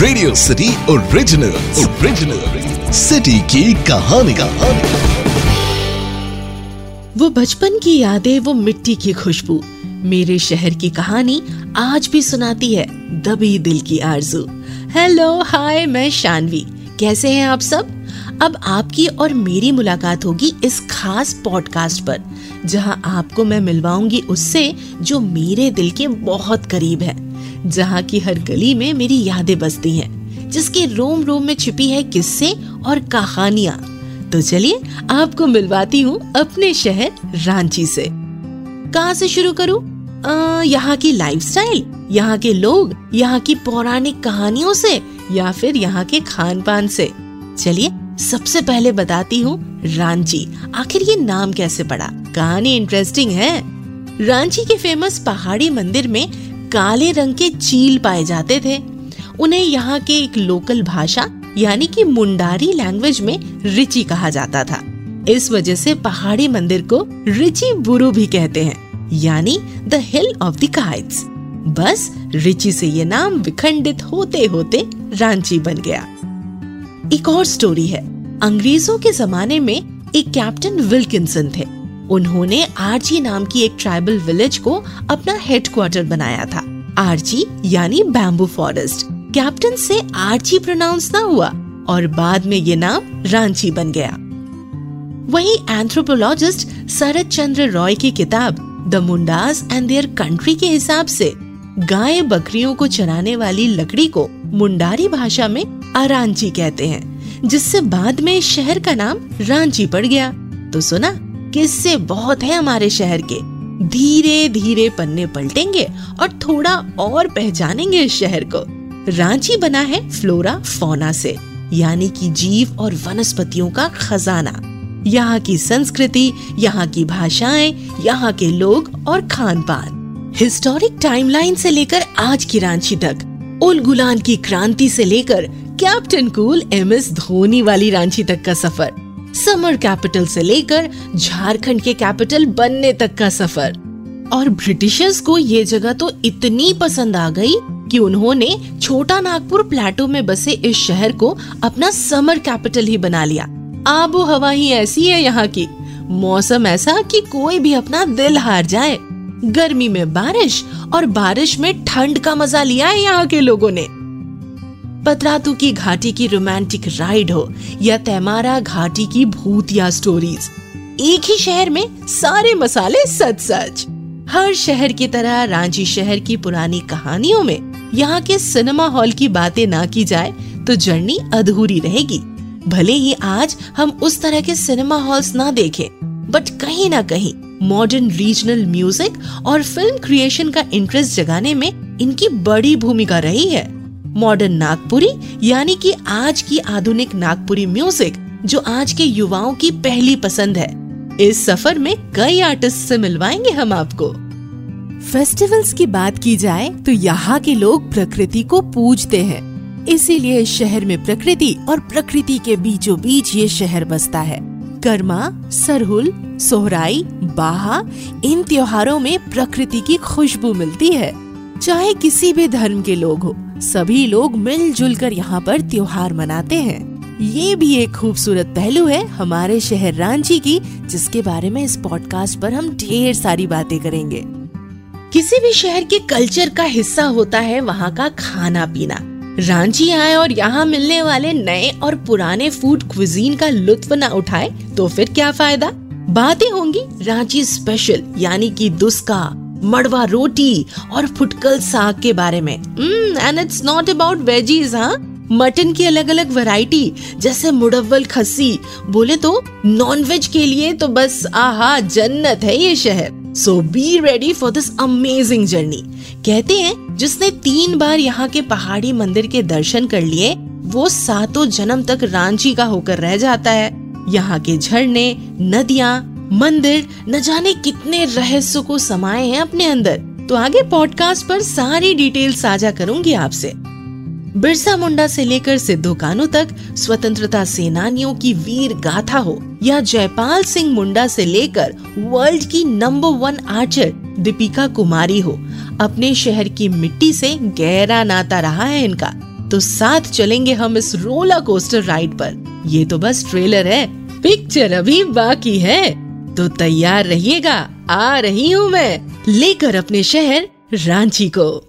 Radio city original original city की कहानी। कहानी वो बचपन की यादें, वो मिट्टी की खुशबू। मेरे शहर की कहानी आज भी सुनाती है दबी दिल की आरज़ू। हेलो हाय मैं शानवी। कैसे हैं आप सब? अब आपकी और मेरी मुलाकात होगी इस खास पॉडकास्ट पर, जहाँ आपको मैं मिलवाऊँगी उससे जो मेरे दिल के बहुत करीब है। जहाँ की हर गली में मेरी यादें बसती हैं, जिसके रोम रोम में छिपी है किस्से और कहानियाँ। तो चलिए आपको मिलवाती हूँ अपने शहर रांची से। कहाँ से शुरू करूँ? यहाँ की लाइफस्टाइल, यहाँ के लोग यहाँ की पौराणिक कहानियों से या फिर यहाँ के खान पान से। चलिए सबसे पहले बताती हूँ रांची। आखिर ये नाम कैसे पड़ा? कहानी इंटरेस्टिंग है। रांची के फ़ेमस पहाड़ी मंदिर में काले रंग के चील पाए जाते थे। उन्हें यहाँ के एक लोकल भाषा, यानी कि मुंडारी लैंग्वेज में रिची कहा जाता था। इस वजह से पहाड़ी मंदिर को रिची बुरु भी कहते हैं, यानी the hill of the kites बस रिची से ये नाम विखंडित होते होते रांची बन गया। एक और स्टोरी है। अंग्रेज़ों के जमाने में एक कैप्टन विल्किंसन थे। उन्होंने आरजी नाम की एक ट्राइबल विलेज को अपना हेडक्वार्टर बनाया था। आरजी यानी बैम्बू फॉरेस्ट कैप्टन से आरजी प्रोनाउंस ना हुआ और बाद में ये नाम रांची बन गया। वहीं एंथ्रोपोलॉजिस्ट शरद चंद्र रॉय की किताब the Mundas and their country के हिसाब से गाय बकरियों को चराने वाली लकड़ी को मुंडारी भाषा में अरांची कहते हैं, जिससे बाद में शहर का नाम रांची पड़ गया। तो सुना किस्से बहुत है हमारे शहर के। धीरे धीरे पन्ने पलटेंगे और थोड़ा और पहचानेंगे इस शहर को। रांची बना है फ्लोरा फोना से, यानी कि जीव और वनस्पतियों का खजाना। यहाँ की संस्कृति, यहाँ की भाषाएँ, यहाँ के लोग और खान पान हिस्टोरिक टाइमलाइन से लेकर आज की रांची तक, उल गुलान की क्रांति से लेकर captain cool M S Dhoni वाली रांची तक का सफ़र। समर कैपिटल से लेकर झारखंड के कैपिटल बनने तक का सफ़र। और ब्रिटिशर्स को ये जगह तो इतनी पसंद आ गई कि उन्होंने छोटा नागपुर प्लेटो में बसे इस शहर को अपना समर कैपिटल ही बना लिया। आबो हवा ही ऐसी है यहाँ की। मौसम ऐसा कि कोई भी अपना दिल हार जाए। गर्मी में बारिश और बारिश में ठंड का मज़ा लिया है यहाँ के लोगों ने। पतरातू की घाटी की रोमांटिक राइड हो या तैमारा घाटी की भूतिया स्टोरीज एक ही शहर में सारे मसाले सच सच हर शहर की तरह रांची शहर की पुरानी कहानियों में यहाँ के सिनेमा हॉल की बातें ना की जाए तो जर्नी अधूरी रहेगी। भले ही आज हम उस तरह के सिनेमा हॉल्स ना देखें, बट कहीं ना कहीं मॉडर्न रीजनल म्यूज़िक और फ़िल्म क्रिएशन का इंटरेस्ट जगाने में इनकी बड़ी भूमिका रही है। मॉडर्न नागपुरी, यानी कि आज की आधुनिक नागपुरी म्यूज़िक, जो आज के युवाओं की पहली पसंद है। इस सफ़र में कई आर्टिस्ट से मिलवाएँगे हम आपको। फेस्टिवल्स की बात की जाए तो यहाँ के लोग प्रकृति को पूजते हैं। इसीलिए शहर में प्रकृति और प्रकृति के बीचों बीच ये शहर बसता है। कर्मा, सरहुल, सोहराई, बाहा, इन त्योहारों में प्रकृति की खुशबू मिलती है। चाहे किसी भी धर्म के लोग हो सभी लोग मिलजुल कर यहाँ पर त्योहार मनाते हैं। ये भी एक खूबसूरत पहलू है हमारे शहर रांची की, जिसके बारे में इस पॉडकास्ट पर हम ढेर सारी बातें करेंगे। किसी भी शहर के कल्चर का हिस्सा होता है वहाँ का खाना पीना रांची आए और यहाँ मिलने वाले नए और पुराने फ़ूड क्विजीन का लुत्फ न उठाए तो फिर क्या फ़ायदा? बातें होंगी रांची स्पेशल यानी कि दुस्का। मड़वा रोटी और फुटकल साग के बारे में। And it's not about veggies हाँ? मटन की अलग अलग वैरायटी जैसे मुडव्वल खसी बोले तो नॉन वेज के लिए तो बस, आहा, जन्नत है ये शहर। So be ready for this amazing journey कहते हैं, जिसने तीन बार यहाँ के पहाड़ी मंदिर के दर्शन कर लिए, वो सातों जन्म तक रांची का होकर रह जाता है। यहाँ के झरने, नदियाँ मंदिर न जाने कितने रहस्य को समाये हैं अपने अंदर। तो आगे पॉडकास्ट पर सारी डिटेल साझा करूँगी आपसे। बिरसा मुंडा से लेकर सिद्धू कानू तक स्वतंत्रता सेनानियों की वीर गाथा हो, या जयपाल सिंह मुंडा से लेकर वर्ल्ड की number one archer Deepika Kumari हो, अपने शहर की मिट्टी से गहरा नाता रहा है इनका। तो साथ चलेंगे हम इस रोलर कोस्टर राइड पर। ये तो बस ट्रेलर है पिक्चर अभी बाकी है। तो तैयार रहिएगा। आ रही हूँ मैं। लेकर अपने शहर रांची को।